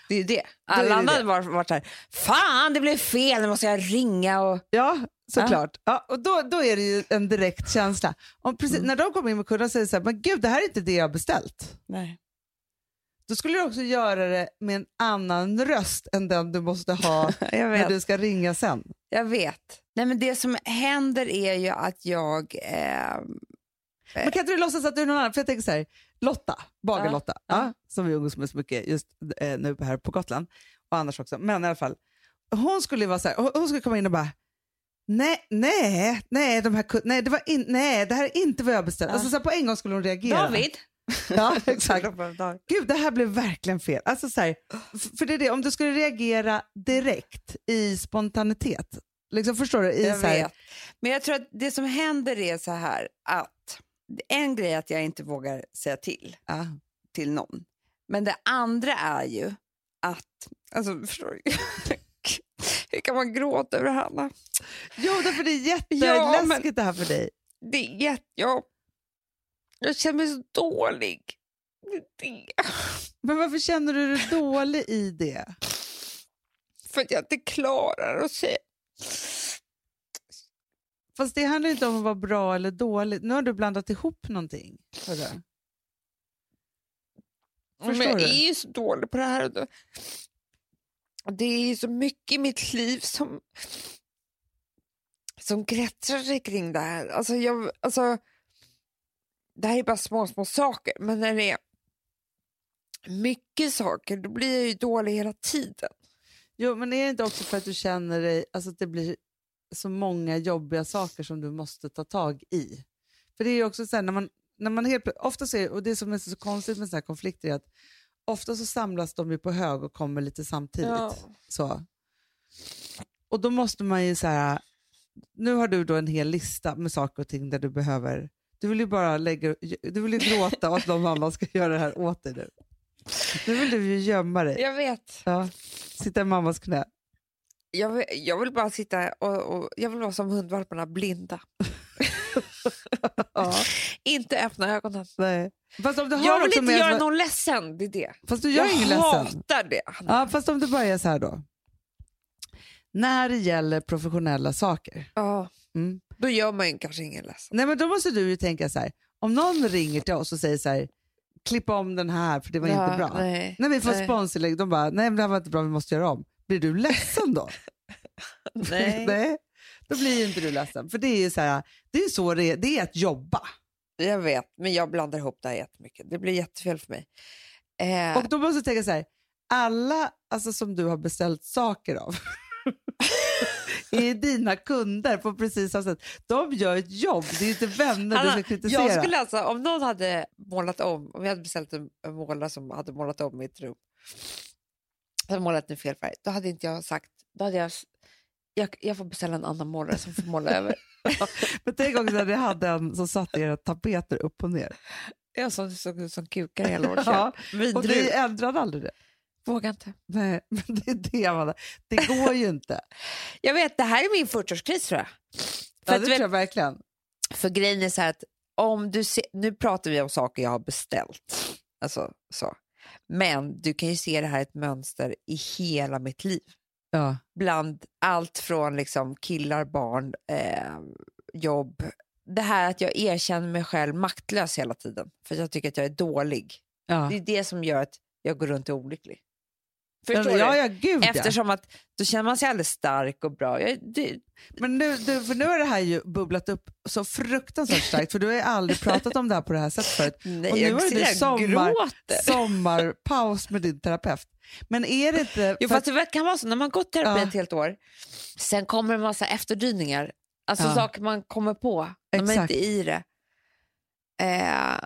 Det är ju det. Alla det andra hade varit, varit så här, fan det blev fel, nu måste jag ringa och... Ja, såklart. Ja. och då, då är det ju en direkt känsla. Om precis, Mm. När de kommer in med kunden säger så här, men gud det här är inte det jag har beställt. Nej. Då skulle du också göra det med en annan röst än den du måste ha när du ska ringa sen. Jag vet. Nej, men det som händer är ju att jag... Eh, Men kan inte du låtsas att du är någon annan? För jag tänker så här, Lotta, Bagar-Lotta, Ja, ja. som vi umgås med så mycket just eh, nu här på Gotland och annars också. Men i alla fall, hon skulle vara så här, hon- skulle komma in och bara Nej, nej, nej, de här, nej, det var in, nej, det här är inte vad jag beställt. Ja. Alltså, så här, på en gång skulle hon reagera. David. Ja, exakt. Gud, det här blev verkligen fel. Alltså, så här, för det är det, om du skulle reagera direkt i spontanitet, liksom, förstår du? I, Jag här, vet. Men jag tror att det som händer är så här att en grej är att jag inte vågar säga till Ja. till någon. Men det andra är ju att, alltså förstår du? Hur kan man gråta över Hanna? Jo, därför det är Ja, jätteläskigt men- det här för dig. Det är jätte, jag, jag känner mig så dålig. Det. Men varför känner du dig dålig i det? För att jag inte klarar att säga. Fast det handlar inte om att vara bra eller dålig. Nu har du blandat ihop någonting. hörru. Men Förstår jag du? är ju så dålig på det här. Det är ju så mycket i mitt liv som, som kretsar kring det här. Alltså jag, alltså, det här är bara små, små saker, men när det är mycket saker då blir jag ju dålig hela tiden. Jo, men är det inte också för att du känner dig, alltså att det blir så många jobbiga saker som du måste ta tag i? För det är ju också så här, när man, när man helt ofta så är, och det som är så konstigt med sådana här konflikter är att ofta så samlas de ju på hög och kommer lite samtidigt. Så. Och då måste man ju så här, nu har du då en hel lista med saker och ting där du behöver, du vill ju bara lägga, du vill ju gråta och att någon annan ska göra det här åt dig nu. Nu vill du ju gömma dig. Jag vet. Ja. Sitta i mammas knä. Jag vill, jag vill bara sitta och, och jag vill vara som hundvalparna, blinda. Ja, Inte öppna ögonen. nej. Fast om du har Jag vill inte göra någon ledsen, det är det. Fast du gör jag ingen hatar det. Ja, fast om du börjar så här då. När det gäller professionella saker. Ja. Mm. Då gör man ju kanske ingen ledsen. Nej, men då måste du ju tänka så här. Om någon ringer till oss och säger så här. Klippa om den här för det var Ja, inte bra. Nej, När vi får nej. sponsring, de bara, nej men det här var inte bra, vi måste göra om. Blir du ledsen då? Nej. nej. Då blir ju inte du ledsen. För det är ju så här, det är så det är, det är att jobba. Jag vet, men jag blandar ihop det här jättemycket. Det blir jättefel för mig. Eh, Och då måste du tänka så här, alla alltså, som du har beställt saker av är dina kunder på precis samma sätt. De gör ett jobb, det är inte vänner du Hanna, ska kritisera. jag skulle alltså, om någon hade målat om, om jag hade beställt en, målare som hade målat om mitt rum, hade målat en fel färg, då hade inte jag sagt, då hade jag, jag, jag får beställa en annan målare som får måla över. Men tänk också när ni hade en som satte era tapeter upp och ner. Jag som såg ut som kukar hela vårt Ja. Och ni ändrade aldrig det. Vågar inte. Nej, men det är det, Amanda. Det går ju inte. Jag vet, det här är min 40-årskris tror jag. För, Ja, det tror jag verkligen. för grejen är så här att om du ser, nu pratar vi om saker jag har beställt. Alltså, så. Men du kan ju se det här ett mönster i hela mitt liv. Ja. Bland allt från liksom killar, barn, eh, jobb. Det här att jag erkänner mig själv maktlös hela tiden. För jag tycker att jag är dålig. Ja. Det är det som gör att jag går runt och är olycklig. Ja, Förstår ja, du? ja, gud ja. Eftersom att då känner man sig alldeles stark och bra. Jag, det, Men nu, du, för nu har det här ju bubblat upp så fruktansvärt starkt för du har ju aldrig pratat om det här på det här sättet förut. nej, Och nu har du jag sommar, sommarpaus med din terapeut. Men är det inte... Jo, för fast det kan vara så när man gått terapi Ja. ett helt år, sen kommer en massa efterdyningar. Alltså Ja. saker man kommer på när man inte är i det. Eh,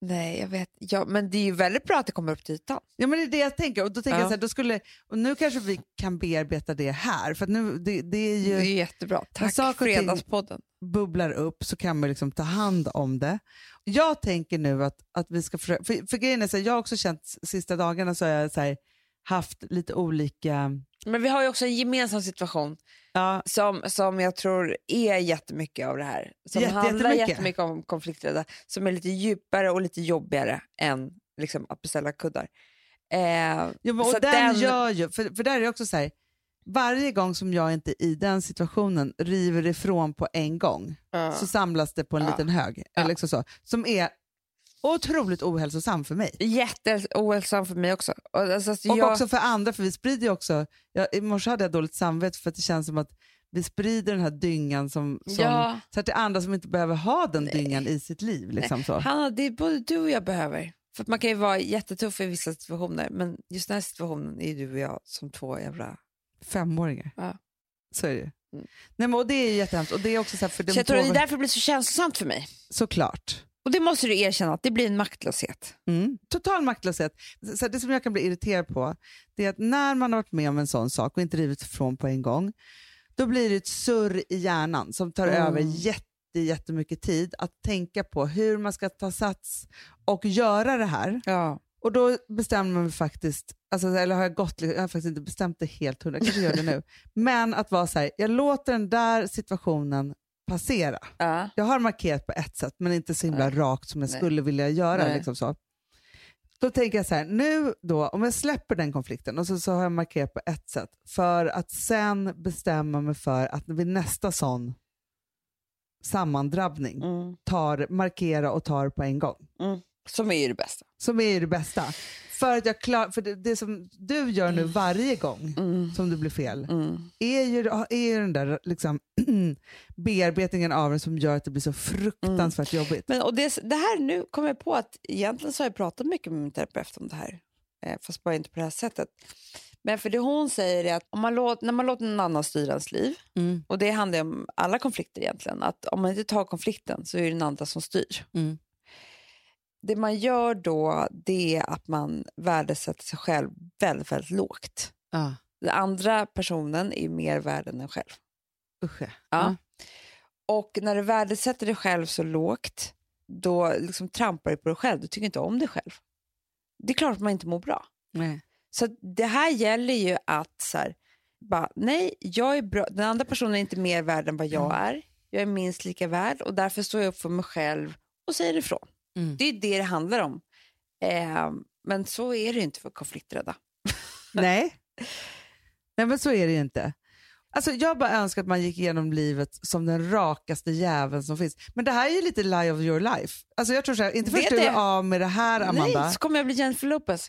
nej, jag vet. Ja, men det är ju väldigt bra att det kommer upp till ytan. Ja, men det är det jag tänker. Och då tänker Ja. jag så här, då skulle, och nu kanske vi kan bearbeta det här. För nu, det, det är ju... Det är jättebra. Tack saker Fredagspodden. bubblar upp så kan man liksom ta hand om det. Jag tänker nu att, att vi ska försöka, för, för grejen är så här, jag har också känt sista dagarna så har jag så här, haft lite olika, Men vi har ju också en gemensam situation ja, som, som jag tror är jättemycket av det här. Som Jätte- handlar jättemycket. jättemycket om konflikträdda, som är lite djupare och lite jobbigare än liksom, att beställa kuddar. Eh, ja men, och den, gör ju, för, för där är det också så här, varje gång som jag inte i den situationen river ifrån på en gång så samlas det på en Ja. liten hög, Ja. eller liksom så, som är otroligt ohälsosam för mig. Jätteohälsosam för mig också. Och, alltså, Och jag, också för andra, för vi sprider ju också, jag, i morse hade jag dåligt samvete för att det känns som att vi sprider den här dyngan som, som ja, så att det är andra som inte behöver ha den Nej. dyngan i sitt liv. Liksom så. Hanna, det är både du och jag behöver. För man kan ju vara jättetuff i vissa situationer, men just den här situationen är du och jag som två jävla... Femåringar. Ja. Så är det ju. Mm. Nej, men, och det är ju jättehemskt. Och det är också så här, för Så jag tror det är därför det blir så känslosamt för mig. Såklart. Och det måste du erkänna, att det blir en maktlöshet. Mm. Total maktlöshet. Så det som jag kan bli irriterad på det är att när man har varit med om en sån sak och inte rivit ifrån på en gång, då blir det ett surr i hjärnan som tar Mm. över jätte, jättemycket tid att tänka på hur man ska ta sats och göra det här. Ja. Och då bestämde man faktiskt, alltså, eller har jag gått, jag har faktiskt inte bestämt det helt hundra, jag kanske gör det nu, men att vara så här, jag låter den där situationen passera. Ja. Jag har markerat på ett sätt men inte så himla rakt som jag Nej. skulle vilja göra. Nej. Liksom så. Då tänker jag så här, nu då, om jag släpper den konflikten och så, så har jag markerat på ett sätt för att sen bestämma mig för att vid nästa sån sammandrabbning Mm. tar, markera och tar på en gång. Som är ju det bästa. Som är ju det bästa. För att jag klar, för det, det som du gör nu varje gång Mm. som det blir fel Mm. är ju, är ju den där liksom, bearbetningen av den som gör att det blir så fruktansvärt jobbigt. Men, och det, det här nu kommer jag på att egentligen så har jag pratat mycket med min terapeut om det här. Eh, fast bara inte på det här sättet. Men för det hon säger är att om man låt, när man låter någon annan styra ens liv, Mm. och det handlar om alla konflikter egentligen, att om man inte tar konflikten så är det den andra som styr. Mm. Det man gör då det är att man värdesätter sig själv väldigt, väldigt lågt. Ja. Den andra personen är mer värd än en själv. Usch ja. Ja. Och när du värdesätter dig själv så lågt, då liksom trampar du på dig själv. Du tycker inte om dig själv. Det är klart att man inte mår bra. Nej. Så det här gäller ju att så här, bara, nej, jag är bra. den andra personen är inte mer värd än vad jag är. Jag är minst lika värd och därför står jag upp för mig själv och säger ifrån. Mm. Det är det det handlar om. Eh, men så är det inte för konflikträdda. Nej. Nej, men så är det ju inte. Alltså, jag bara önskar att man gick igenom livet som den rakaste jäveln som finns. Men det här är ju lite lie of your life. Alltså, jag tror så här, inte först du är av med det här Amanda, Nej, så kommer jag bli Jennifer Lopez.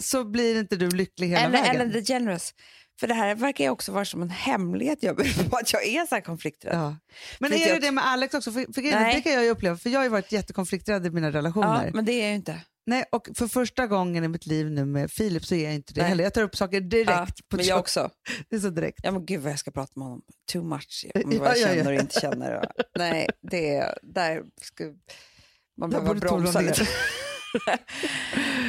så blir inte du lycklig hela Eller vägen. Ellen DeGeneres. För det här verkar också vara som en hemlighet jag ber på att jag är så här konflikträdd. Ja. Men För är jag- det det med Alex också? För, för det kan jag ju uppleva, för jag har ju varit jättekonflikträdd i mina relationer. Ja, men det är jag ju inte. Nej, och för första gången i mitt liv nu med Filip så är jag inte det Nej. heller. Jag tar upp saker direkt. Ja, på men jag också. Det är så direkt. Ja men gud vad jag ska prata med honom. Too much om Ja, vad jag ja, känner och inte känner. Nej, det är, där ska man du tona bromsa lite. eh,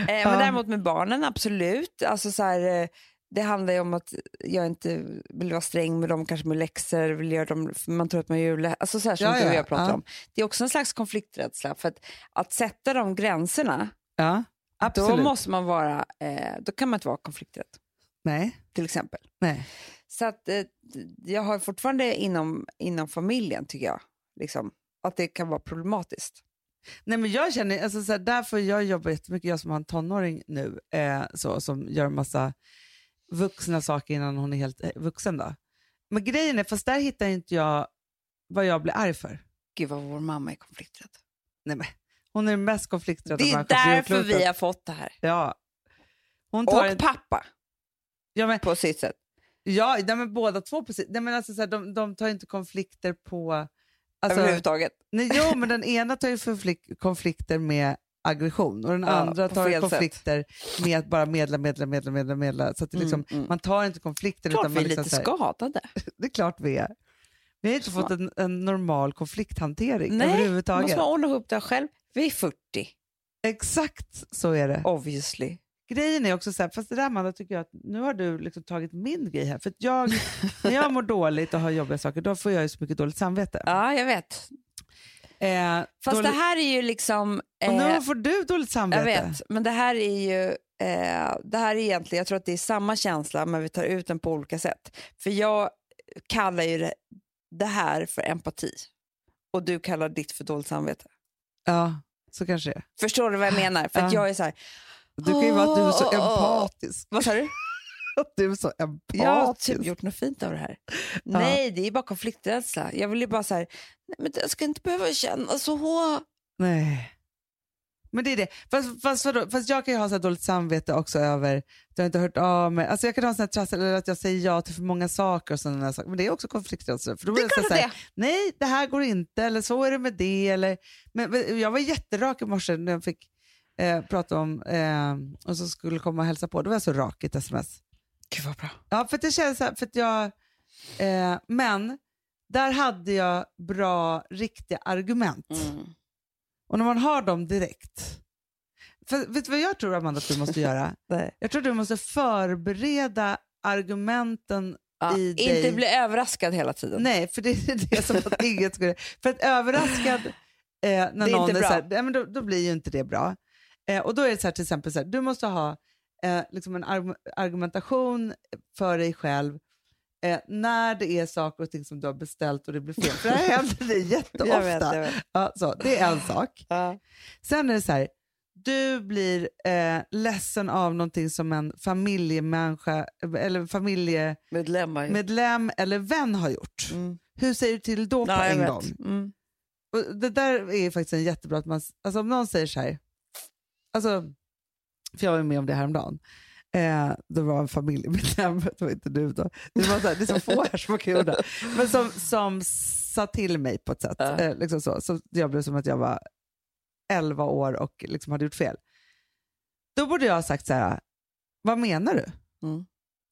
men däremot med barnen, absolut. Alltså så här, eh, det handlar ju om att jag inte vill vara sträng med dem, kanske med läxor, vill göra dem, man tror att man gör lä- alltså så här som Ja, du och ja, jag pratar ja. om. Det är också en slags konflikträdsla, för att, att sätta de gränserna, Ja, absolut. då måste man vara, eh, då kan man inte vara konflikträdd, Nej, till exempel. nej. Så att, eh, jag har fortfarande inom, inom familjen, tycker jag, liksom, att det kan vara problematiskt. Nej, men jag känner, alltså, så här, därför jag jobbar jättemycket, jag som har en tonåring nu, eh, så, som gör massa vuxna saker innan hon är helt eh, vuxen. Då. Men grejen är, fast där hittar inte jag vad jag blir arg för. Gud vad vår mamma är konflikträdd. Nej, men, hon är den mest konflikträdda Det är därför vi har fått det här. Ja. Hon tar Och en, pappa, ja, men, på sitt sätt. ja, nej, men båda två på sitt, nej, men alltså, så här, de, de tar inte konflikter på... Alltså, överhuvudtaget. nej, jo, men den ena tar ju konflikter med aggression och den andra tar konflikter med att bara medla, medla, medla, medla, medla. Så att det liksom, Mm, mm. man tar inte konflikten Klart utan vi är liksom lite här, skadade. Det är klart vi är. Vi har inte fått en, en normal konflikthantering Nej, överhuvudtaget. måste man ordna ihop det själv. Vi är 40, Exakt så är det. obviously. Grejen är också så här, fast det där Amanda tycker jag att nu har du liksom tagit min grej här. För jag, när jag mår dåligt och har jobbiga saker, då får jag ju så mycket dåligt samvete. Ja, jag vet. Eh, Fast dåligt, det här är ju liksom... och eh, nu får du dåligt samvete. Jag vet, men det här är ju eh, det här är egentligen, jag tror att det är samma känsla men vi tar ut den på olika sätt. För jag kallar ju det, det här för empati och du kallar ditt för dåligt samvete. Ja, så kanske det är. Förstår du vad jag menar? För att Ja. jag är så här, Du kan ju vara att du är så empatisk. vad sa du? Du är så Jag har empatisk. typ gjort något fint av det här. Nej, det är bara konflikträdsla. Jag vill ju bara så här, nej men jag ska inte behöva känna så. Nej. Men det är det. Fast, fast, vadå? fast jag kan ju ha så dåligt samvete också över att jag inte har hört av mig. Alltså jag kan ha sån trassel, eller att jag säger ja till för många saker och sådana saker. Men det är också konflikträdsla. För då blir det så klart här, nej det här går inte, eller så är det med det. Eller, men, men jag var jätterak i morse när jag fick eh, prata om, eh, och så skulle komma och hälsa på. Då var jag så rak i ett sms. Gud vad bra. Ja, för att det känns så här, för att jag, eh, men där hade jag bra, riktiga argument. Mm. Och när man har dem direkt. För, vet du vad jag tror Amanda att du måste göra? Jag tror du måste förbereda argumenten Ja, i inte dig. bli överraskad hela tiden. Nej, för det är det som att inget skulle... För att överraskad eh, när är någon inte är så här, nej, men då, då blir ju inte det bra. Eh, och då är det så här, till exempel så här, du måste ha eh, liksom en arg- argumentation för dig själv eh, när det är saker och ting som du har beställt och det blir fel. För det här händer dig jätteofta. Jag vet, jag vet. Ja, så, det är en sak. Ja. Sen är det så här, du blir eh, ledsen av någonting som en familjemänniska eller familjemedlem Medlemmar. eller vän har gjort. Mm. Hur säger du till då på en gång? Mm. Och det där är faktiskt en jättebra, att man, alltså om någon säger så här, alltså, för jag var med om det häromdagen, eh, det var en familjemedlem, det var inte du då, det, var så här, det är så få här som göra det, men som, som sa till mig på ett sätt, Ja. eh, liksom så, så jag blev som att jag var 11 år och liksom hade gjort fel. Då borde jag ha sagt så här, vad menar du? Mm.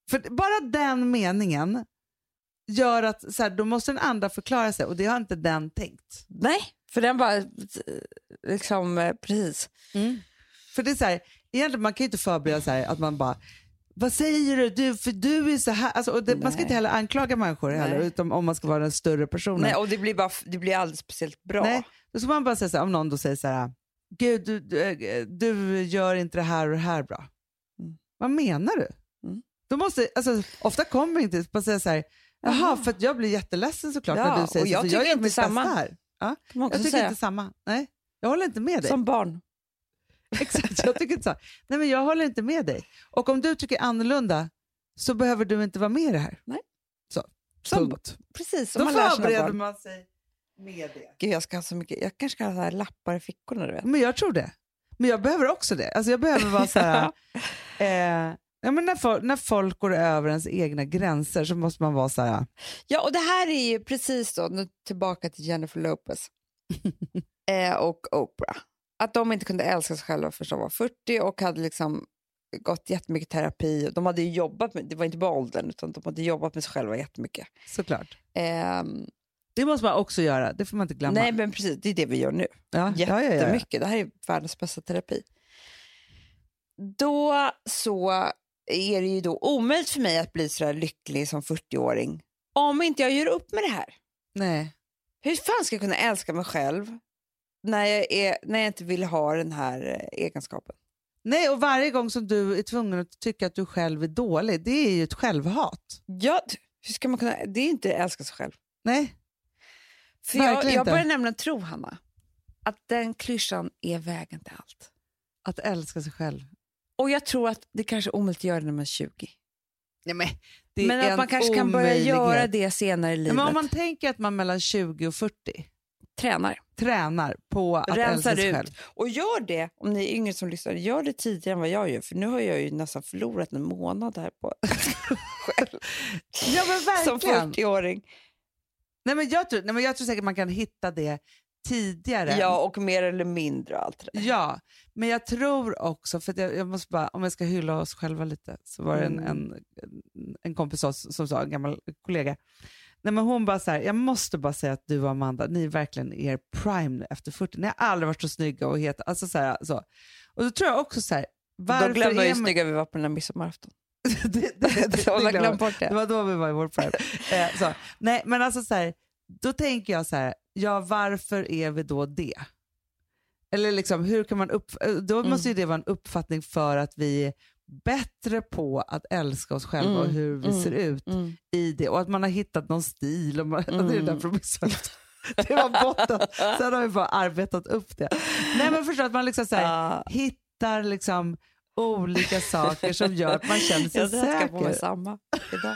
För bara den meningen gör att så här, då måste den andra förklara sig och det har inte den tänkt. Nej, för den bara, eh, liksom, eh, precis. För det är så här, egentligen man kan ju inte förbereda så här, att man bara vad säger du? du för du är så här. Alltså, det, man ska inte heller anklaga människor heller, Nej. utom om man ska vara den större personen. Nej, och det blir, bara, det blir aldrig speciellt bra. Nej, då ska man bara säga så här, om någon då säger så här, gud du, du, eh, du gör inte det här och det här bra. Mm. Vad menar du? Mm. Då måste, alltså, ofta kommer inte bara säga så här, jaha, för jag blir jätteledsen såklart Ja, när du säger och så, jag tycker jag gör inte mitt bästa samma. här. Ja, Kan man också jag tycker säga. inte samma. Nej, jag håller inte med dig. Som barn. Exakt, jag tycker inte så. Nej, men jag håller inte med dig. Och om du tycker annorlunda så behöver du inte vara med i det här. Nej. Så, Som- punkt. Precis, Då man förbereder man sig med det. Gud, jag, ska ha så mycket, jag kanske ska ha så här lappar i fickorna. Du vet. Men jag tror det. Men jag behöver också det. Alltså jag behöver vara så här... eh, ja, men när, folk, när folk går över ens egna gränser så måste man vara så här... Ja, och det här är ju precis då, nu tillbaka till Jennifer Lopez eh, och Oprah. Att de inte kunde älska sig själva förrän de var 40 och hade liksom gått jättemycket terapi. De hade ju jobbat med, det var inte bara åldern, utan de hade jobbat med sig själva jättemycket. Såklart. Ehm, Det måste man också göra. Det får man inte glömma. nej, men precis, det är det vi gör nu. ja, ja, ja, ja. Jättemycket. Det här är världens bästa terapi. Då så är det ju då omöjligt för mig att bli så där lycklig som 40-åring om inte jag gör upp med det här. Nej. Hur fan ska jag kunna älska mig själv när jag, är, när jag inte vill ha den här eh, egenskapen? nej, och varje gång som du är tvungen att tycka att du själv är dålig, det är ju ett självhat. Ja, hur ska man kunna, det är inte älska sig själv. Nej, För jag, Verkligen jag börjar nämligen tro, Hanna, att den klyschan är vägen till allt. att älska sig själv. Och jag tror att det kanske är omöjligt att göra det när man är 20. Nej, men Men är att man kanske kan börja göra det senare i livet. Men om man tänker att man mellan 20 och 40 Tränar. tränar på att älska Rensar sig ut. själv. Och gör det, om ni är yngre som lyssnar, gör det tidigare än vad jag gör. För nu har jag ju nästan förlorat en månad här på själv. Ja men som verkligen. 40-åring. Nej, men jag, tror, nej, men jag tror säkert man kan hitta det tidigare. Ja, och mer eller mindre allt det där. Ja, men jag tror också, för att jag, jag måste bara, om jag ska hylla oss själva lite, så var det en, Mm. en, en kompis oss som sa, en gammal kollega, Nej, men hon bara så här, jag måste bara säga att du och Amanda, ni är verkligen er prime nu efter 40. Ni har aldrig varit så snygga och heta. Alltså så här, så. Och då tror jag också så här, varför Då glömde hur man- snygga vi var på den här midsommarafton. det, det, det, det, Jag har glömmer- glömt bort det det. var då vi var i vår prime. eh, så. Nej, men alltså så här, då tänker jag så här, ja varför är vi då det? Eller liksom, hur kan man upp... eh, Då Mm. måste ju det vara en uppfattning för att vi bättre på att älska oss själva och Mm, hur vi mm, ser ut Mm. i det och att man har hittat någon stil. Och man, det är Mm. därför midsommarafton. Det var botten. Sen har vi bara arbetat upp det. Nej men förstå att man liksom så här, Ja. hittar liksom olika saker som gör att man känner sig Jag ska på mig säker. samma idag.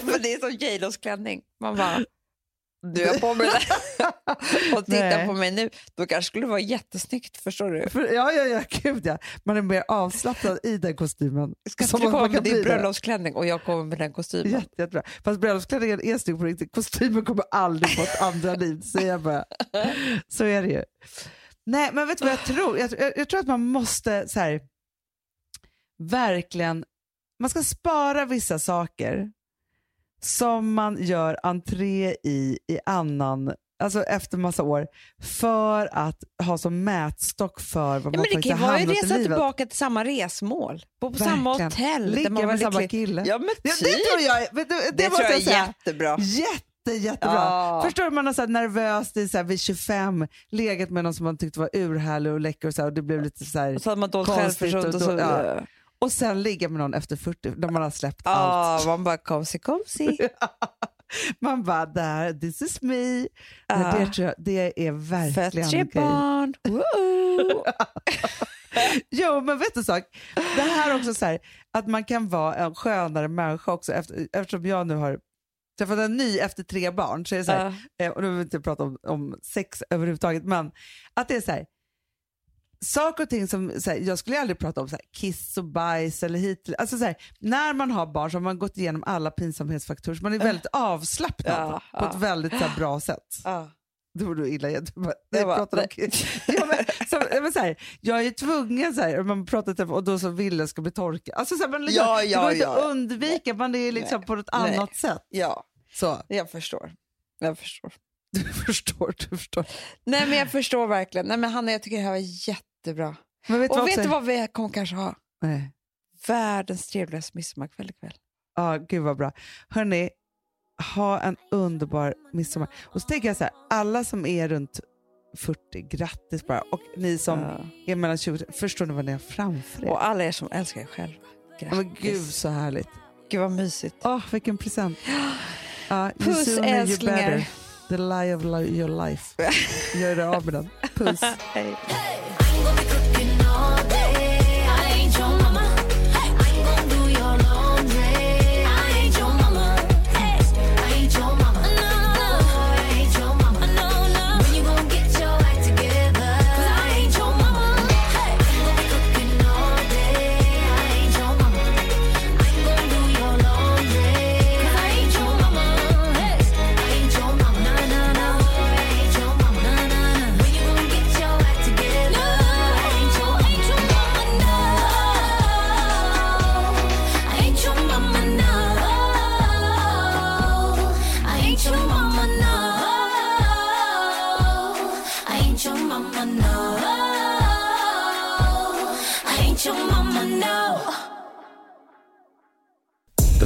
För det är som J Los klänning. Man bara, du har på mig det. Och titta Nej. på mig nu. Då kanske skulle vara jättesnyggt, förstår du? För, ja, ja, ja, gud ja. Man är mer avslappnad i den kostymen. Ska Som inte du komma med din det. bröllopsklänning och jag kommer med den kostymen? Jätte, jättebra. Fast bröllopsklänningen är snygg på riktigt. Kostymen kommer aldrig få ett andra liv, säger jag bara. Så är det ju. Nej, men vet du vad jag tror? Jag, jag, jag tror att man måste så här, verkligen, man ska spara vissa saker som man gör entré i i annan, alltså efter massa år, för att ha som mätstock för vad Ja, man men det faktiskt kan ju har vara ju hamnat i resa livet. tillbaka till samma resmål. Bo på samma Verkligen. hotell. där Ligga med samma kille. Ja, men typ. det tror jag, det, Det, måste tror jag jag är jättebra. jättebra. Ja. Förstår du, man har så här nervöst i så här vid 25, legat med någon som man tyckte var urhärlig och läcker och, så här, och det blev lite så här Och så hade man dåligt självförtroende. Och ja. ja. Och sen ligga med någon efter 40 när man har släppt allt. Ja, man bara komsi komsi. Man bara, där, this is me. Ja. det, tror jag, det är verkligen Fett okej. barn. Jo, men vet du en sak? Det här är också så här, att man kan vara en skönare människa också. Efter, eftersom jag nu har träffat en ny efter tre barn, så är det så här, eh, och nu vill vi inte prata om, om sex överhuvudtaget, men att det är så här, saker och ting som, här, jag skulle aldrig prata om så här, kiss och bajs eller hit. Alltså så här, när man har barn så har man gått igenom alla pinsamhetsfaktorer, så man är väldigt avslappnad Ja, på ja. ett väldigt så bra sätt. Ja. Det var då illa igen. Du bara, Jag jag, bara, pratar om nej. ja, men, så, ja, men så här, jag är tvungen, så här, man pratar och då så vill jag ska bli torkad. Alltså, så här, man, liksom, Ja, det ja, går inte att undvika, man är liksom Nej. på ett Nej. annat sätt. ja, Så, jag förstår. Jag förstår. du förstår, du förstår. Nej men jag förstår verkligen. Nej men Hanna jag tycker det här var jättebra. Men vet Och vad vet du vad vi kommer kanske ha? Nej. Världens trevligaste midsommarkväll ikväll. Ja, gud vad bra. Hörni, ha en underbar midsommar. Och så tänker jag så här, alla som är runt 40, grattis bara. Och ni som Ja. är mellan 20, förstår ni vad ni har framför er? Och alla er som älskar er själva. Grattis. men gud så härligt. Gud vad mysigt. Åh, vilken present. Ju Puss, älsklingar. The lie of your life. Gör det av med den. Puss. Hej.